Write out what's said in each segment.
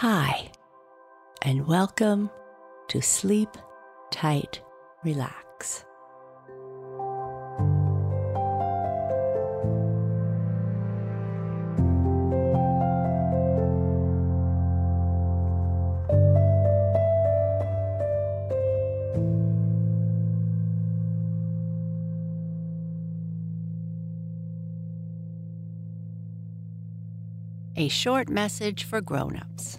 Hi, and welcome to Sleep Tight Relax. A short message for grown-ups.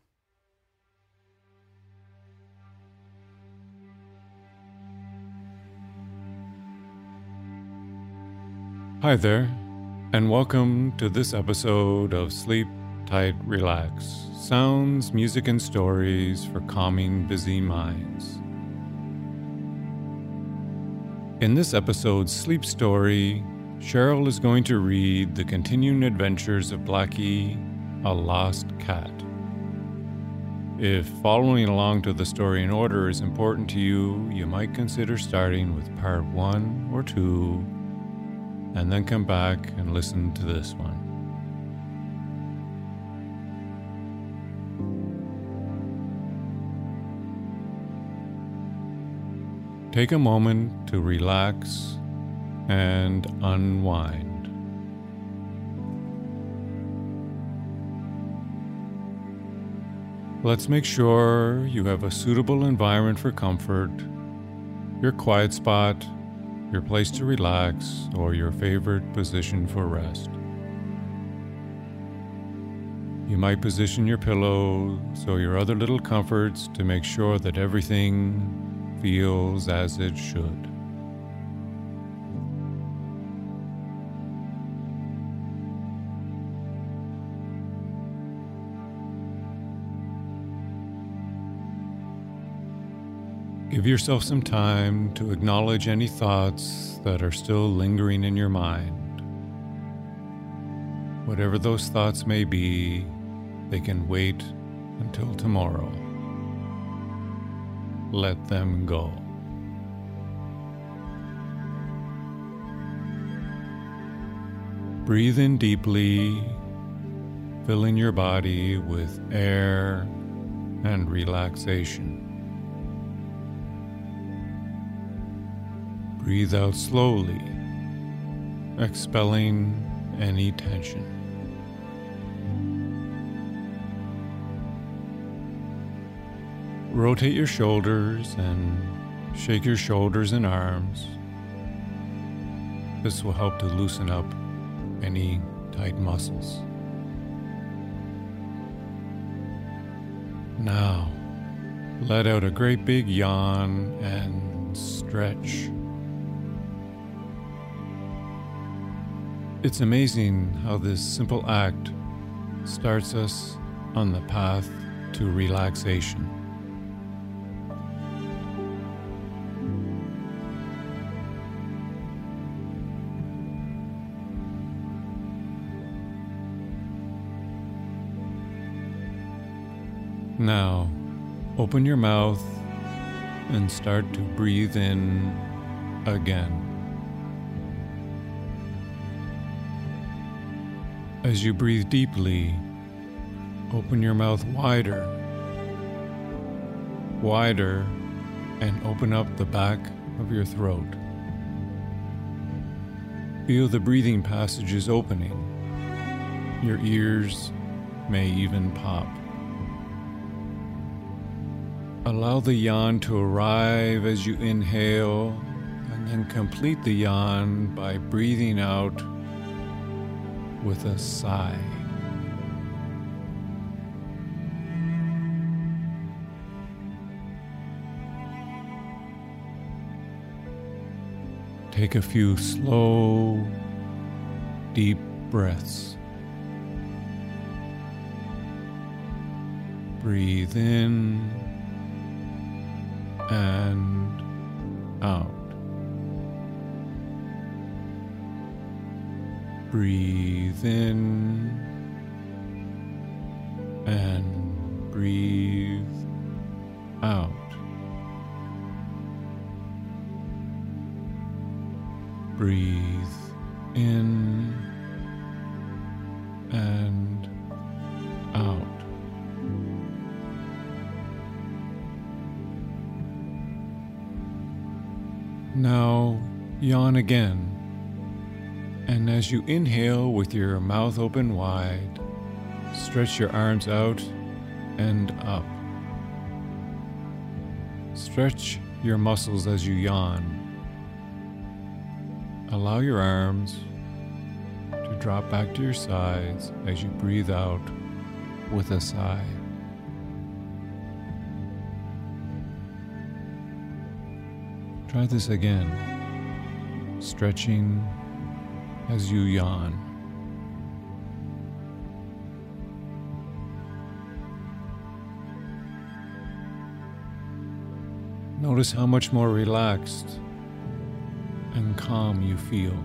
Hi there, and welcome to this episode of Sleep Tight Relax Sounds, Music, and Stories for Calming Busy Minds. In this episode's sleep story, Sheryl is going to read The Continuing Adventures of Blackie, a Lost Cat. If following along to the story in order is important to you, you might consider starting with part one or two and then come back and listen to this one. Take a moment to relax and unwind. Let's make sure you have a suitable environment for comfort, your quiet spot, your place to relax, or your favorite position for rest. You might position your pillow so your other little comforts to make sure that everything feels as it should. Give yourself some time to acknowledge any thoughts that are still lingering in your mind. Whatever those thoughts may be, they can wait until tomorrow. Let them go. Breathe in deeply, filling your body with air and relaxation. Breathe out slowly, expelling any tension. Rotate your shoulders and shake your shoulders and arms. This will help to loosen up any tight muscles. Now, let out a great big yawn and stretch. It's amazing how this simple act starts us on the path to relaxation. Now, open your mouth and start to breathe in again. As you breathe deeply, open your mouth wider, wider, and open up the back of your throat. Feel the breathing passages opening. Your ears may even pop. Allow the yawn to arrive as you inhale And then complete the yawn by breathing out with a sigh. Take a few slow, deep breaths. Breathe in and out. Breathe in and breathe out. Breathe in and out. Now yawn again. And as you inhale with your mouth open wide, stretch your arms out and up. Stretch your muscles as you yawn. Allow your arms to drop back to your sides as you breathe out with a sigh. Try this again, stretching as you yawn. Notice how much more relaxed and calm you feel.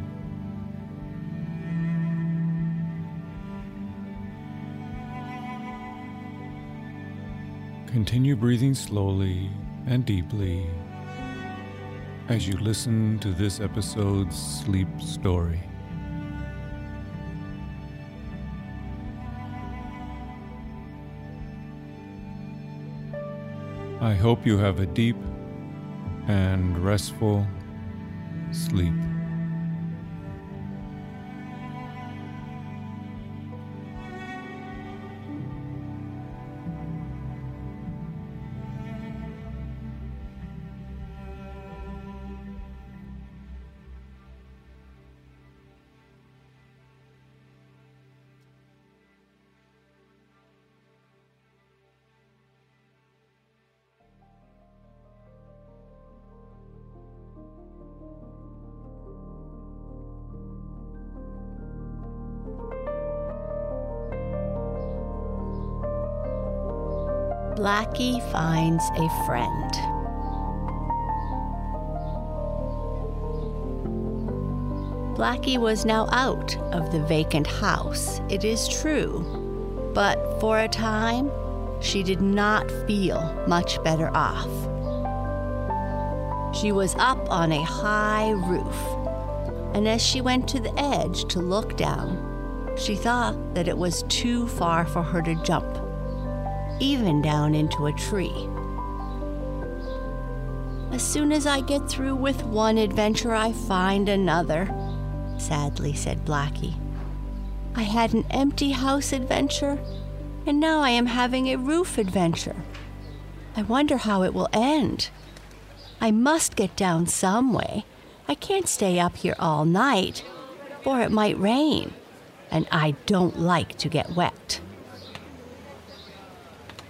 Continue breathing slowly and deeply as you listen to this episode's sleep story. I hope you have a deep and restful sleep. Blackie finds a friend. Blackie was now out of the vacant house, it is true, but for a time she did not feel much better off. She was up on a high roof, and as she went to the edge to look down, she thought that it was too far for her to jump even down into a tree. As soon as I get through with one adventure, I find another, sadly said Blackie. I had an empty house adventure, and now I am having a roof adventure. I wonder how it will end. I must get down some way. I can't stay up here all night, or it might rain, and I don't like to get wet.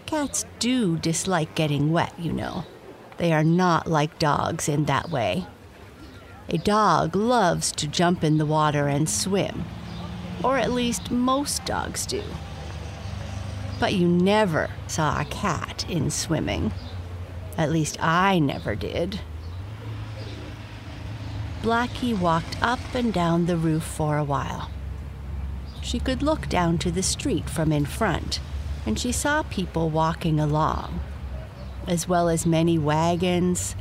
Cats do dislike getting wet, you know. They are not like dogs in that way. A dog loves to jump in the water and swim, or at least most dogs do. But you never saw a cat in swimming. At least I never did. Blackie walked up and down the roof for a while. She could look down to the street from in front and she saw people walking along, as well as many wagons,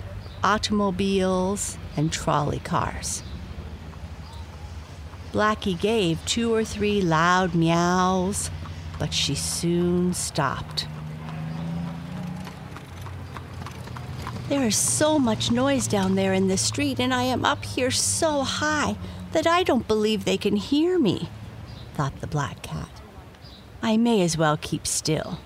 automobiles, and trolley cars. Blackie gave two or three loud meows, but she soon stopped. There is so much noise down there in the street, and I am up here so high that I don't believe they can hear me, thought the black cat. I may as well keep still.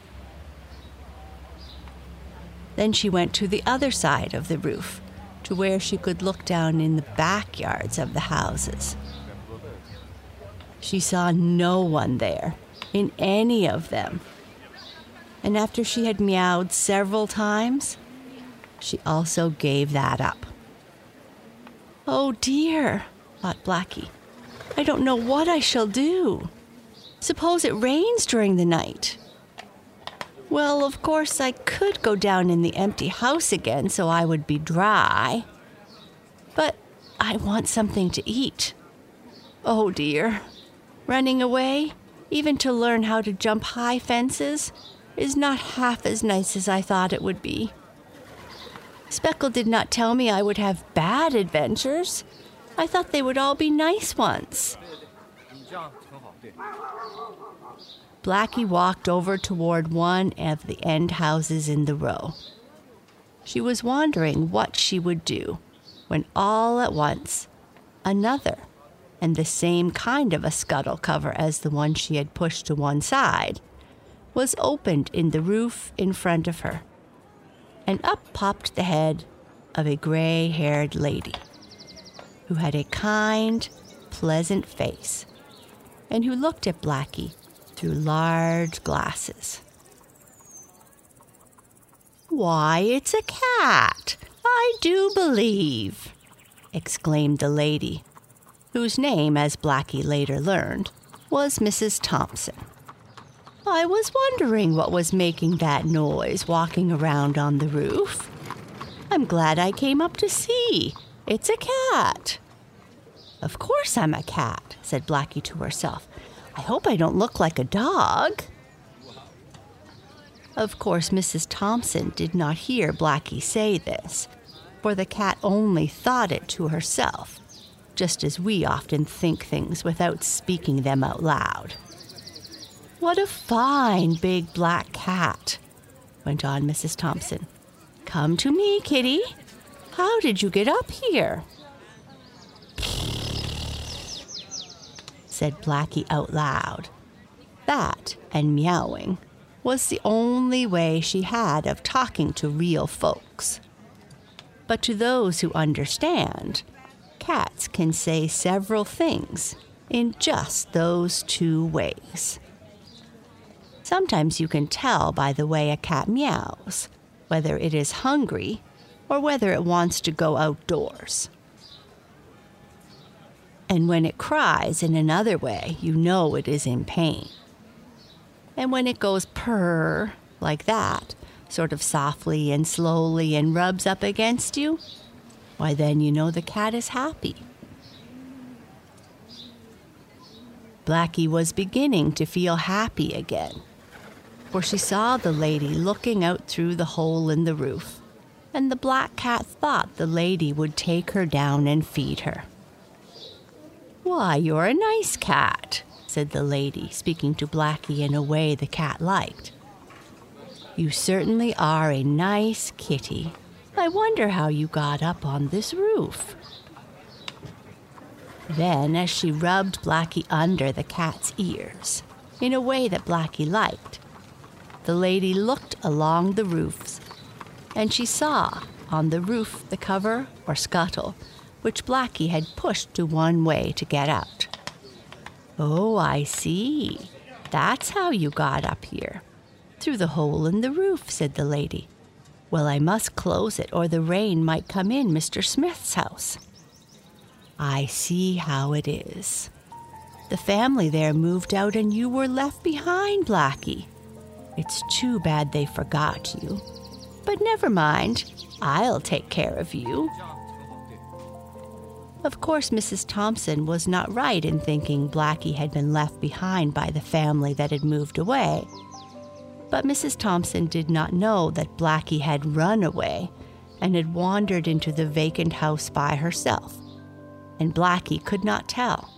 Then she went to the other side of the roof to where she could look down in the backyards of the houses. She saw no one there, in any of them. And after she had meowed several times, she also gave that up. Oh dear, thought Blackie. I don't know what I shall do. Suppose it rains during the night. Well, of course, I could go down in the empty house again so I would be dry. But I want something to eat. Oh dear. Running away, even to learn how to jump high fences, is not half as nice as I thought it would be. Speckle did not tell me I would have bad adventures. I thought they would all be nice ones. Blackie walked over toward one of the end houses in the row. She was wondering what she would do when all at once another and the same kind of a scuttle cover as the one she had pushed to one side was opened in the roof in front of her and up popped the head of a gray haired lady who had a kind, pleasant face and who looked at Blackie through large glasses. Why, it's a cat, I do believe, exclaimed the lady, whose name, as Blackie later learned, was Mrs. Thompson. I was wondering what was making that noise walking around on the roof. I'm glad I came up to see. It's a cat. Of course I'm a cat, said Blackie to herself. I hope I don't look like a dog. Of course, Mrs. Thompson did not hear Blackie say this, for the cat only thought it to herself, just as we often think things without speaking them out loud. What a fine big black cat, went on Mrs. Thompson. Come to me, kitty. How did you get up here? Said Blackie out loud. That and meowing was the only way she had of talking to real folks. But to those who understand, cats can say several things in just those two ways. Sometimes you can tell by the way a cat meows whether it is hungry or whether it wants to go outdoors. And when it cries in another way, you know it is in pain. And when it goes purr like that, sort of softly and slowly, and rubs up against you, why then you know the cat is happy. Blackie was beginning to feel happy again for she saw the lady looking out through the hole in the roof, and the black cat thought the lady would take her down and feed her. Why, you're a nice cat, said the lady, speaking to Blackie in a way the cat liked. You certainly are a nice kitty. I wonder how you got up on this roof. Then, as she rubbed Blackie under the cat's ears, in a way that Blackie liked, the lady looked along the roofs, and she saw on the roof the cover or scuttle which Blackie had pushed to one way to get out. Oh, I see. That's how you got up here. Through the hole in the roof, said the lady. Well, I must close it, or the rain might come in Mr. Smith's house. I see how it is. The family there moved out, and you were left behind, Blackie. It's too bad they forgot you. But never mind, I'll take care of you. Of course, Mrs. Thompson was not right in thinking Blackie had been left behind by the family that had moved away. But Mrs. Thompson did not know that Blackie had run away and had wandered into the vacant house by herself, and Blackie could not tell.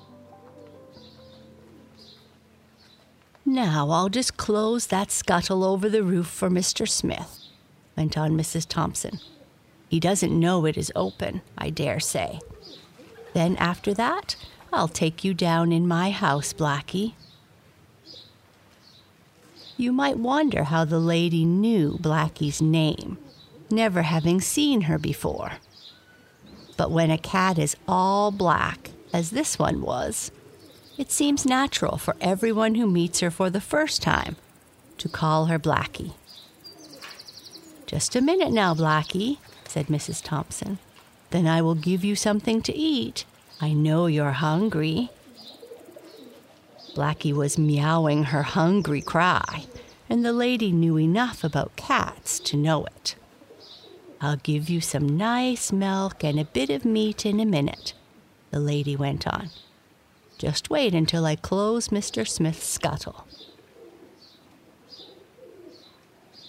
Now I'll just close that scuttle over the roof for Mr. Smith, went on Mrs. Thompson. He doesn't know it is open, I dare say. Then after that, I'll take you down in my house, Blackie. You might wonder how the lady knew Blackie's name, never having seen her before. But when a cat is all black, as this one was, it seems natural for everyone who meets her for the first time to call her Blackie. Just a minute now, Blackie, said Mrs. Thompson. Then I will give you something to eat. I know you're hungry. Blackie was meowing her hungry cry, and the lady knew enough about cats to know it. I'll give you some nice milk and a bit of meat in a minute, the lady went on. Just wait until I close Mr. Smith's scuttle.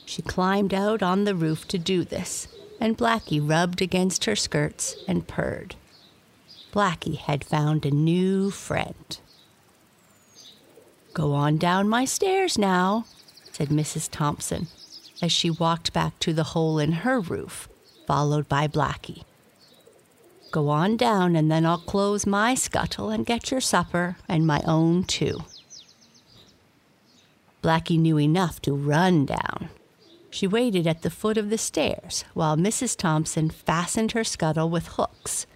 She climbed out on the roof to do this, and Blackie rubbed against her skirts and purred. Blackie had found a new friend. Go on down my stairs now, said Mrs. Thompson as she walked back to the hole in her roof, followed by Blackie. Go on down, and then I'll close my scuttle and get your supper and my own too. Blackie knew enough to run down. She waited at the foot of the stairs while Mrs. Thompson fastened her scuttle with hooks,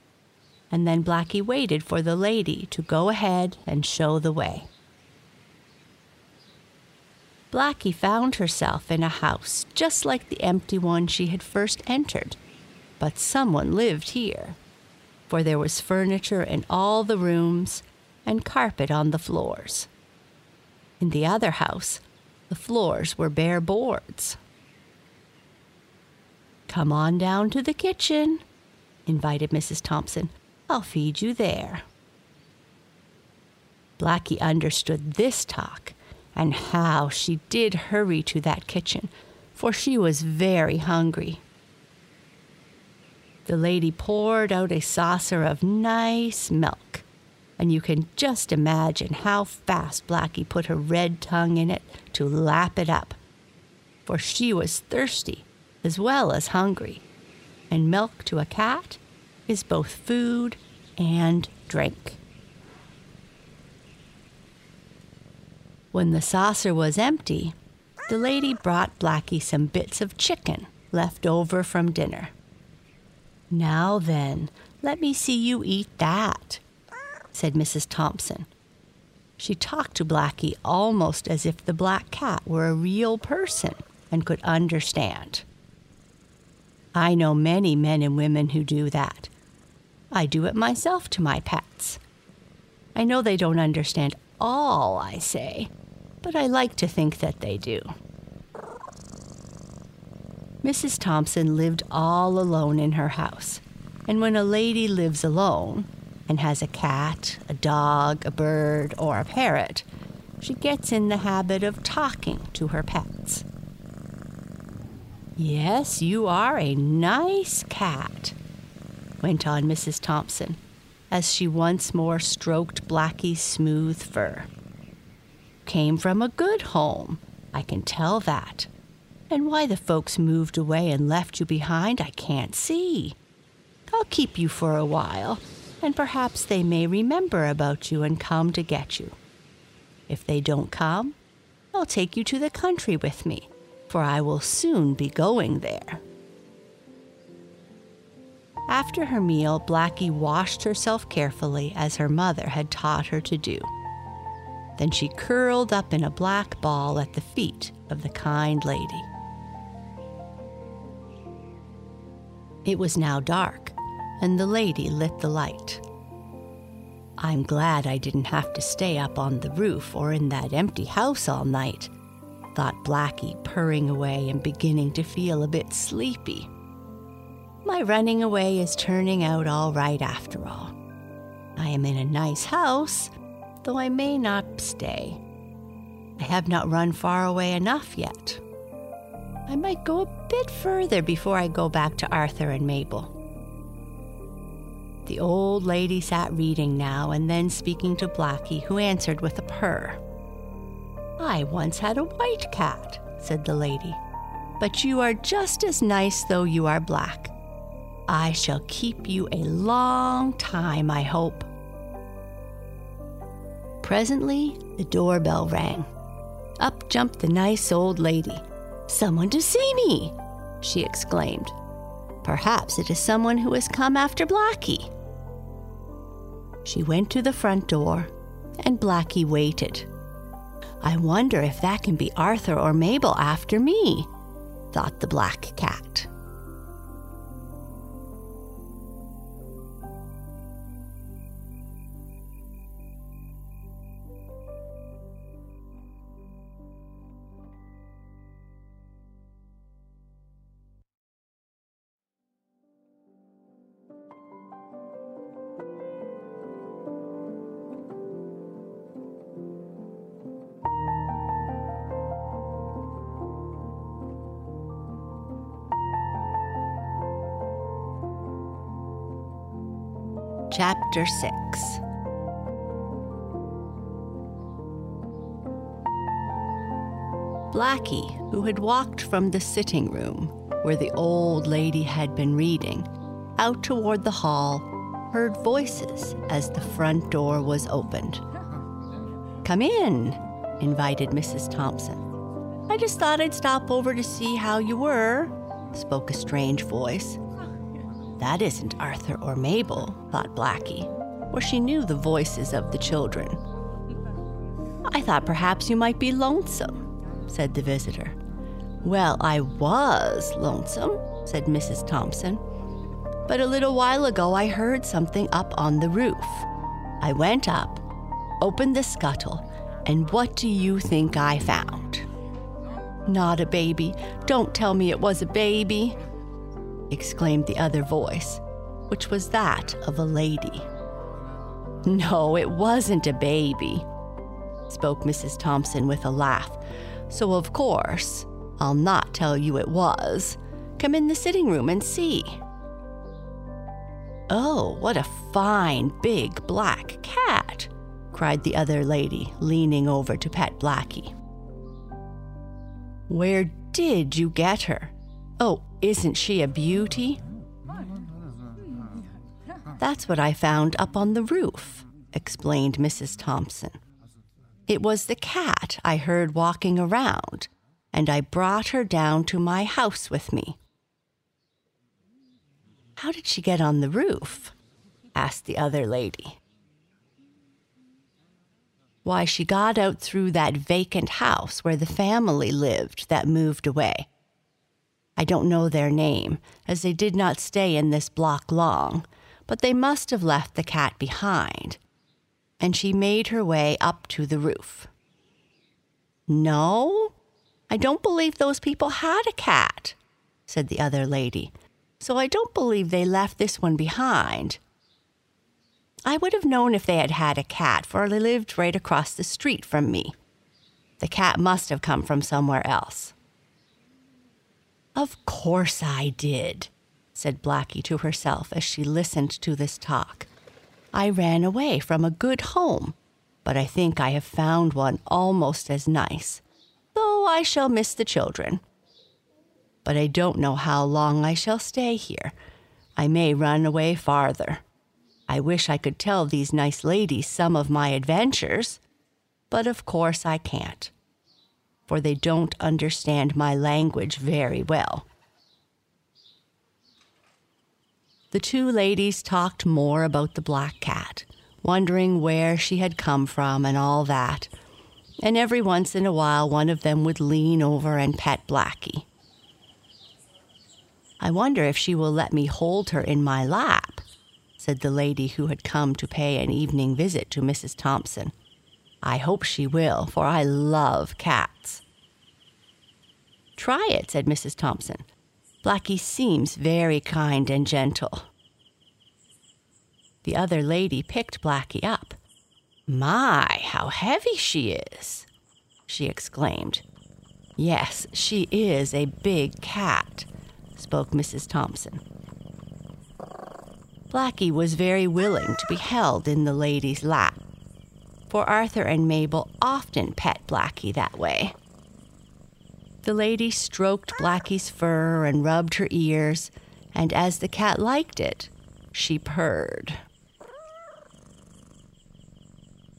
and then Blackie waited for the lady to go ahead and show the way. Blackie found herself in a house just like the empty one she had first entered, but someone lived here for there was furniture in all the rooms and carpet on the floors. In the other house, the floors were bare boards. Come on down to the kitchen, invited Mrs. Thompson. I'll feed you there. Blackie understood this talk and how she did hurry to that kitchen, for she was very hungry. The lady poured out a saucer of nice milk, and you can just imagine how fast Blackie put her red tongue in it to lap it up. For she was thirsty as well as hungry, and milk to a cat is both food and drink. When the saucer was empty, the lady brought Blackie some bits of chicken left over from dinner. Now then, let me see you eat that, said Mrs. Thompson. She talked to Blackie almost as if the black cat were a real person and could understand. I know many men and women who do that. I do it myself to my pets. I know they don't understand all I say, but I like to think that they do. Mrs. Thompson lived all alone in her house. And when a lady lives alone and has a cat, a dog, a bird, or a parrot, she gets in the habit of talking to her pets. Yes, you are a nice cat, went on Mrs. Thompson as she once more stroked Blackie's smooth fur. Came from a good home, I can tell that. And why the folks moved away and left you behind, I can't see. I'll keep you for a while, and perhaps they may remember about you and come to get you. If they don't come, I'll take you to the country with me, for I will soon be going there. After her meal, Blackie washed herself carefully as her mother had taught her to do. Then she curled up in a black ball at the feet of the kind lady. It was now dark, and the lady lit the light. I'm glad I didn't have to stay up on the roof or in that empty house all night, thought Blackie, purring away and beginning to feel a bit sleepy. My running away is turning out all right after all. I am in a nice house, though I may not stay. I have not run far away enough yet. I might go a bit further before I go back to Arthur and Mabel. The old lady sat reading now and then speaking to Blackie, who answered with a purr. I once had a white cat, said the lady, but you are just as nice though you are black. I shall keep you a long time, I hope. Presently, the doorbell rang. Up jumped the nice old lady. Someone to see me, she exclaimed. Perhaps it is someone who has come after Blackie. She went to the front door, and Blackie waited. I wonder if that can be Arthur or Mabel after me, thought the black cat. Chapter 6 Blackie, who had walked from the sitting room where the old lady had been reading out toward the hall, heard voices as the front door was opened. Come in, invited Mrs. Thompson. I just thought I'd stop over to see how you were, spoke a strange voice. That isn't Arthur or Mabel, thought Blackie, for she knew the voices of the children. I thought perhaps you might be lonesome, said the visitor. Well, I was lonesome, said Mrs. Thompson. But a little while ago I heard something up on the roof. I went up, opened the scuttle, and what do you think I found? Not a baby. Don't tell me it was a baby, exclaimed the other voice, which was that of a lady. No, it wasn't a baby, spoke Mrs. Thompson with a laugh. So, of course, I'll not tell you it was. Come in the sitting room and see. Oh, what a fine, big black cat, cried the other lady, leaning over to pet Blackie. Where did you get her? Oh, isn't she a beauty? That's what I found up on the roof, explained Mrs. Thompson. It was the cat I heard walking around, and I brought her down to my house with me. How did she get on the roof? asked the other lady. Why, she got out through that vacant house where the family lived that moved away. I don't know their name, as they did not stay in this block long, but they must have left the cat behind. And she made her way up to the roof. No, I don't believe those people had a cat, said the other lady, so I don't believe they left this one behind. I would have known if they had had a cat, for they lived right across the street from me. The cat must have come from somewhere else. Of course I did, said Blackie to herself as she listened to this talk. I ran away from a good home, but I think I have found one almost as nice, though I shall miss the children. But I don't know how long I shall stay here. I may run away farther. I wish I could tell these nice ladies some of my adventures, but of course I can't for they don't understand my language very well. The two ladies talked more about the black cat, wondering where she had come from and all that. And every once in a while, one of them would lean over and pet Blackie. I wonder if she will let me hold her in my lap, said the lady who had come to pay an evening visit to Mrs. Thompson. I hope she will, for I love cats. Try it, said Mrs. Thompson. Blackie seems very kind and gentle. The other lady picked Blackie up. My, how heavy she is, she exclaimed. Yes, she is a big cat, spoke Mrs. Thompson. Blackie was very willing to be held in the lady's lap, for Arthur and Mabel often pet Blackie that way. The lady stroked Blackie's fur and rubbed her ears, and as the cat liked it, she purred.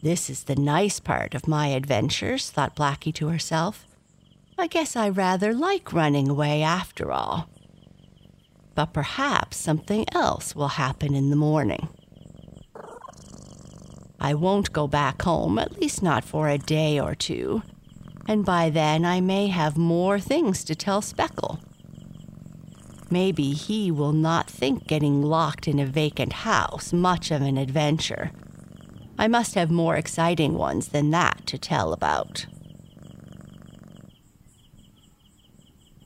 This is the nice part of my adventures, thought Blackie to herself. I guess I rather like running away after all. but perhaps something else will happen in the morning. I won't go back home, at least not for a day or two, and by then I may have more things to tell Speckle. Maybe he will not think getting locked in a vacant house much of an adventure. I must have more exciting ones than that to tell about.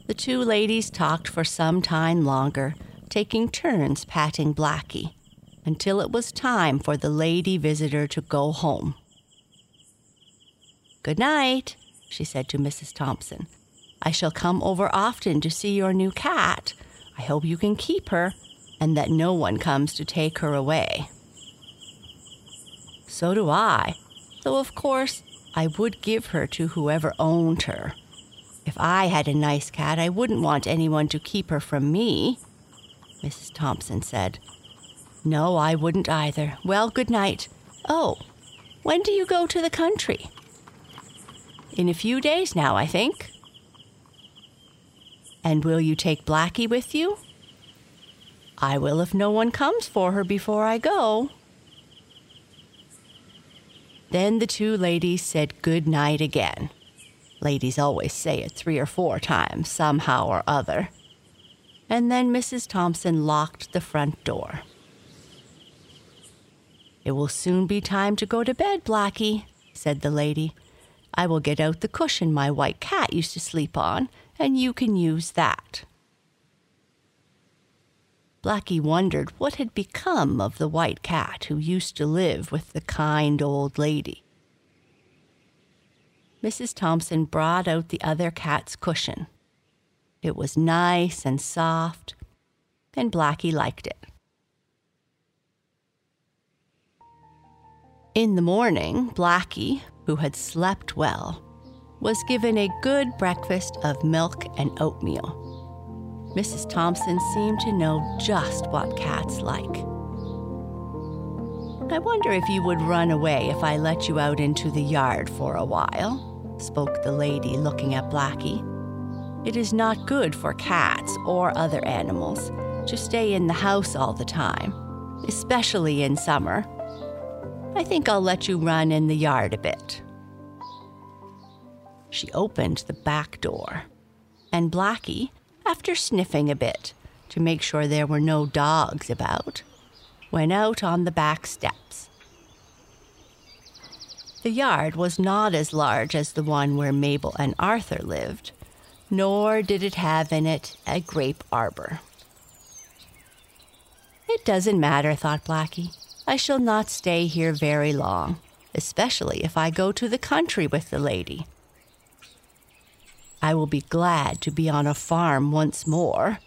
The two ladies talked for some time longer, taking turns patting Blackie, until it was time for the lady visitor to go home. Good night, she said to Mrs. Thompson. I shall come over often to see your new cat. I hope you can keep her and that no one comes to take her away. So do I, though of course I would give her to whoever owned her. If I had a nice cat, I wouldn't want anyone to keep her from me, Mrs. Thompson said. No, I wouldn't either. Well, good night. Oh, when do you go to the country? In a few days now, I think. And will you take Blackie with you? I will if no one comes for her before I go. Then the two ladies said good night again. Ladies always say it three or four times, somehow or other. And then Mrs. Thompson locked the front door. It will soon be time to go to bed, Blackie, said the lady. I will get out the cushion my white cat used to sleep on, and you can use that. Blackie wondered what had become of the white cat who used to live with the kind old lady. Mrs. Thompson brought out the other cat's cushion. It was nice and soft, and Blackie liked it. In the morning, Blackie, who had slept well, was given a good breakfast of milk and oatmeal. Mrs. Thompson seemed to know just what cats like. I wonder if you would run away if I let you out into the yard for a while spoke the lady, looking at Blackie. It is not good for cats or other animals to stay in the house all the time, especially in summer. I think I'll let you run in the yard a bit. She opened the back door, and Blackie, after sniffing a bit to make sure there were no dogs about, went out on the back steps. The yard was not as large as the one where Mabel and Arthur lived, nor did it have in it a grape arbor. It doesn't matter, thought Blackie. I shall not stay here very long, especially if I go to the country with the lady. I will be glad to be on a farm once more.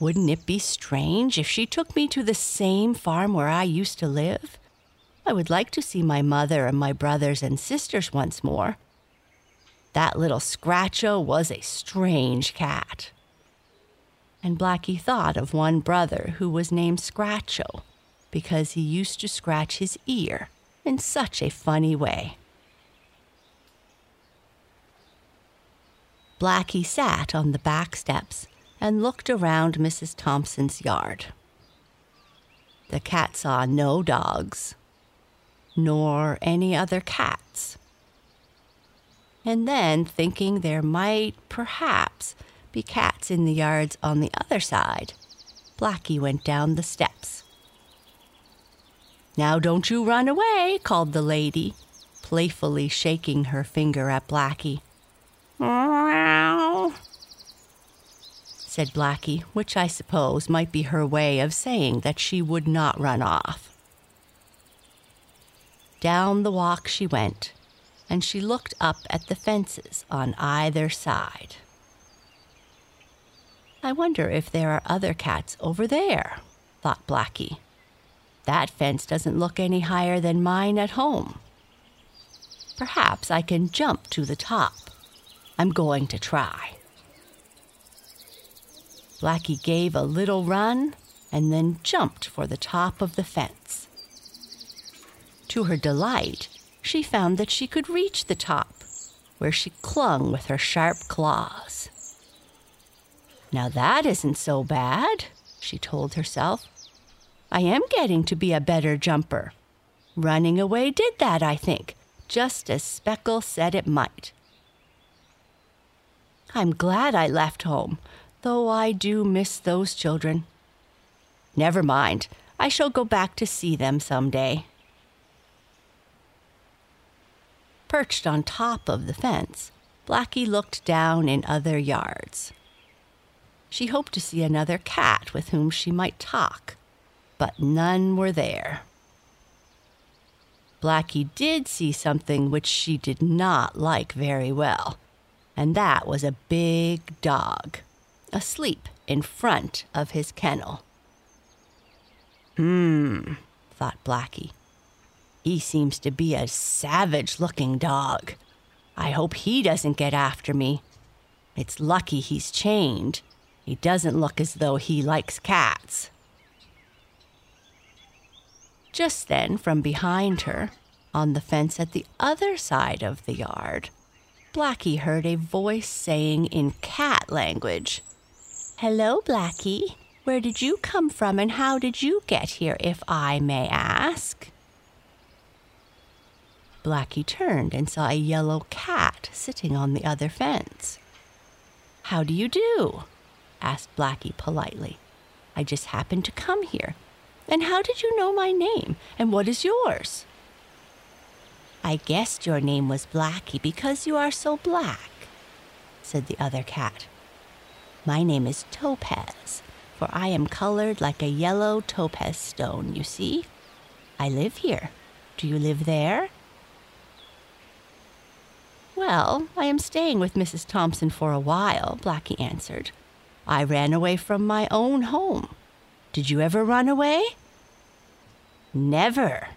Wouldn't it be strange if she took me to the same farm where I used to live? I would like to see my mother and my brothers and sisters once more. That little Scratcho was a strange cat. And Blackie thought of one brother who was named Scratcho because he used to scratch his ear in such a funny way. Blackie sat on the back steps and looked around Mrs. Thompson's yard. The cat saw no dogs, nor any other cats. And then, thinking there might perhaps be cats in the yards on the other side, Blackie went down the steps. Now don't you run away, called the lady, playfully shaking her finger at Blackie. Meow, said Blackie, which I suppose might be her way of saying that she would not run off. Down the walk she went, and she looked up at the fences on either side. I wonder if there are other cats over there, thought Blackie. That fence doesn't look any higher than mine at home. Perhaps I can jump to the top. I'm going to try. Blackie gave a little run and then jumped for the top of the fence. To her delight, she found that she could reach the top, where she clung with her sharp claws. Now that isn't so bad, she told herself. I am getting to be a better jumper. Running away did that, I think, just as Speckle said it might. I'm glad I left home, though I do miss those children. Never mind, I shall go back to see them some day. Perched on top of the fence, Blackie looked down in other yards. She hoped to see another cat with whom she might talk, but none were there. Blackie did see something which she did not like very well, and that was a big dog, asleep in front of his kennel. Hmm, thought Blackie. He seems to be a savage looking dog. I hope he doesn't get after me. It's lucky he's chained. He doesn't look as though he likes cats. Just then, from behind her, on the fence at the other side of the yard, Blackie heard a voice saying in cat language, Hello, Blackie. Where did you come from and how did you get here, if I may ask? Blackie turned and saw a yellow cat sitting on the other fence. How do you do? asked Blackie politely. I just happened to come here. And how did you know my name? And what is yours? I guessed your name was Blackie because you are so black, said the other cat. My name is Topaz, for I am colored like a yellow topaz stone, you see. I live here. Do you live there? Well, I am staying with Mrs. Thompson for a while, Blackie answered. I ran away from my own home. Did you ever run away? Never,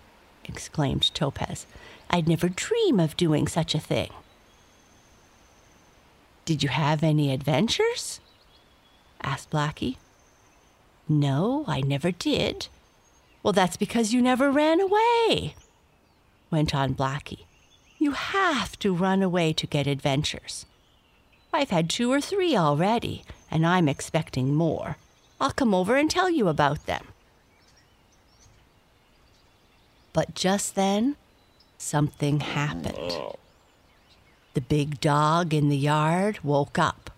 exclaimed Topaz. I'd never dream of doing such a thing. Did you have any adventures? asked Blackie. No, I never did. Well, that's because you never ran away, went on Blackie. You have to run away to get adventures. I've had two or three already, and I'm expecting more. I'll come over and tell you about them. But just then, something happened. The big dog in the yard woke up.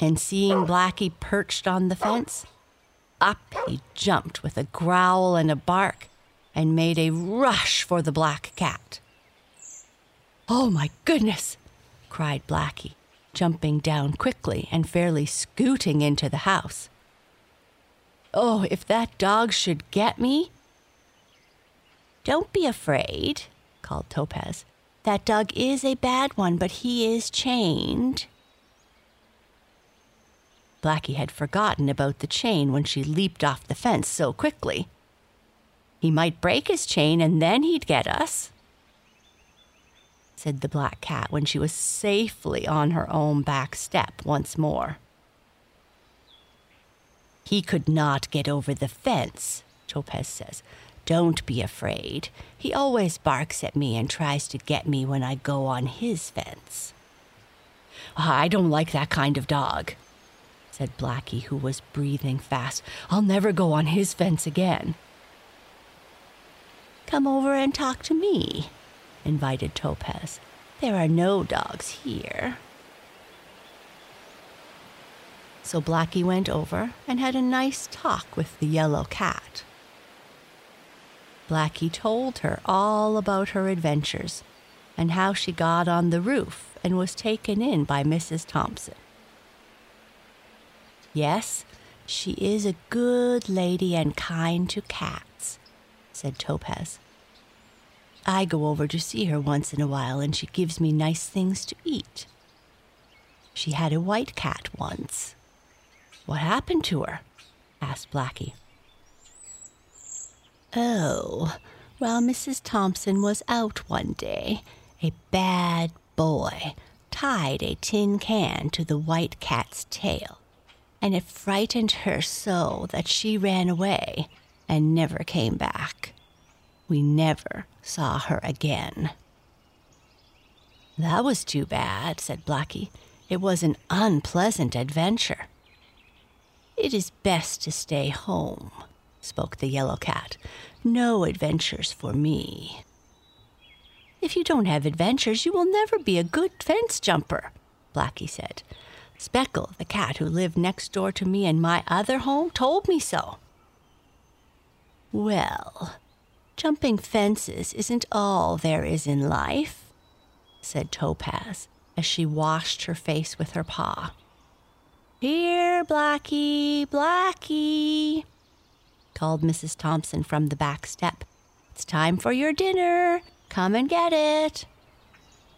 And seeing Blackie perched on the fence, up he jumped with a growl and a bark and made a rush for the black cat. Oh my goodness! cried Blackie, jumping down quickly and fairly scooting into the house. Oh, if that dog should get me! Don't be afraid, called Topaz. That dog is a bad one, but he is chained. Blackie had forgotten about the chain when she leaped off the fence so quickly. He might break his chain and then he'd get us, said the black cat when she was safely on her own back step once more. He could not get over the fence, Topaz says. Don't be afraid. He always barks at me and tries to get me when I go on his fence. Ah, I don't like that kind of dog, said Blackie, who was breathing fast. I'll never go on his fence again. Come over and talk to me, invited Topaz. There are no dogs here. So Blackie went over and had a nice talk with the yellow cat. Blackie told her all about her adventures and how she got on the roof and was taken in by Mrs. Thompson. Yes, she is a good lady and kind to cats, said Topaz. I go over to see her once in a while, and she gives me nice things to eat. She had a white cat once. What happened to her? asked Blackie. Oh, well, Mrs. Thompson was out one day, a bad boy tied a tin can to the white cat's tail and it frightened her so that she ran away and never came back. We never saw her again. That was too bad, said Blackie. It was an unpleasant adventure. It is best to stay home, spoke the yellow cat. No adventures for me. If you don't have adventures, you will never be a good fence jumper, Blackie said. Speckle, the cat who lived next door to me in my other home, told me so. Well, jumping fences isn't all there is in life, said Topaz as she washed her face with her paw. Here, Blackie, Blackie, called Mrs. Thompson from the back step. It's time for your dinner. Come and get it.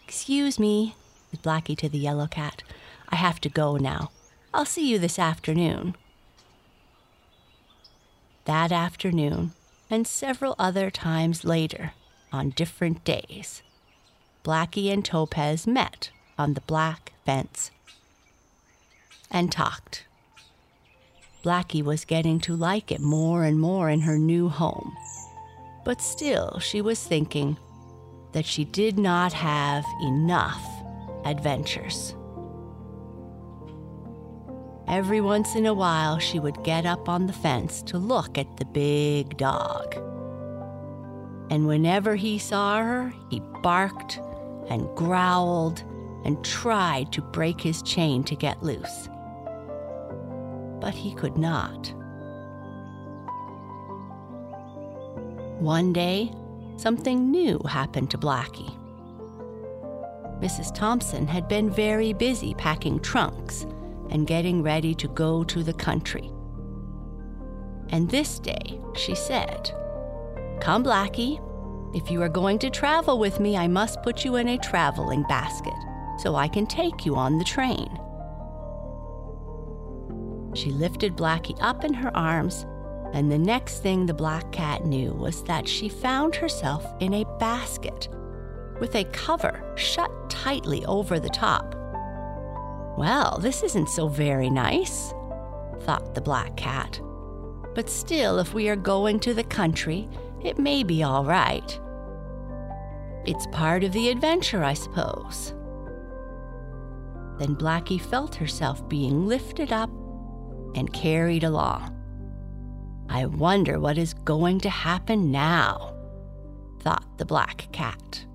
Excuse me, said Blackie to the yellow cat. I have to go now. I'll see you this afternoon. That afternoon, and several other times later, on different days, Blackie and Topaz met on the black fence and talked. Blackie was getting to like it more and more in her new home. But still, she was thinking that she did not have enough adventures. Every once in a while, she would get up on the fence to look at the big dog. And whenever he saw her, he barked and growled and tried to break his chain to get loose but he could not. One day, something new happened to Blackie. Mrs. Thompson had been very busy packing trunks and getting ready to go to the country. And this day, she said, Come, Blackie, if you are going to travel with me, I must put you in a traveling basket so I can take you on the train. She lifted Blackie up in her arms, and the next thing the black cat knew was that she found herself in a basket with a cover shut tightly over the top. Well, this isn't so very nice, thought the black cat. But still, if we are going to the country, it may be all right. It's part of the adventure, I suppose. Then Blackie felt herself being lifted up and carried along. I wonder what is going to happen now, thought the black cat.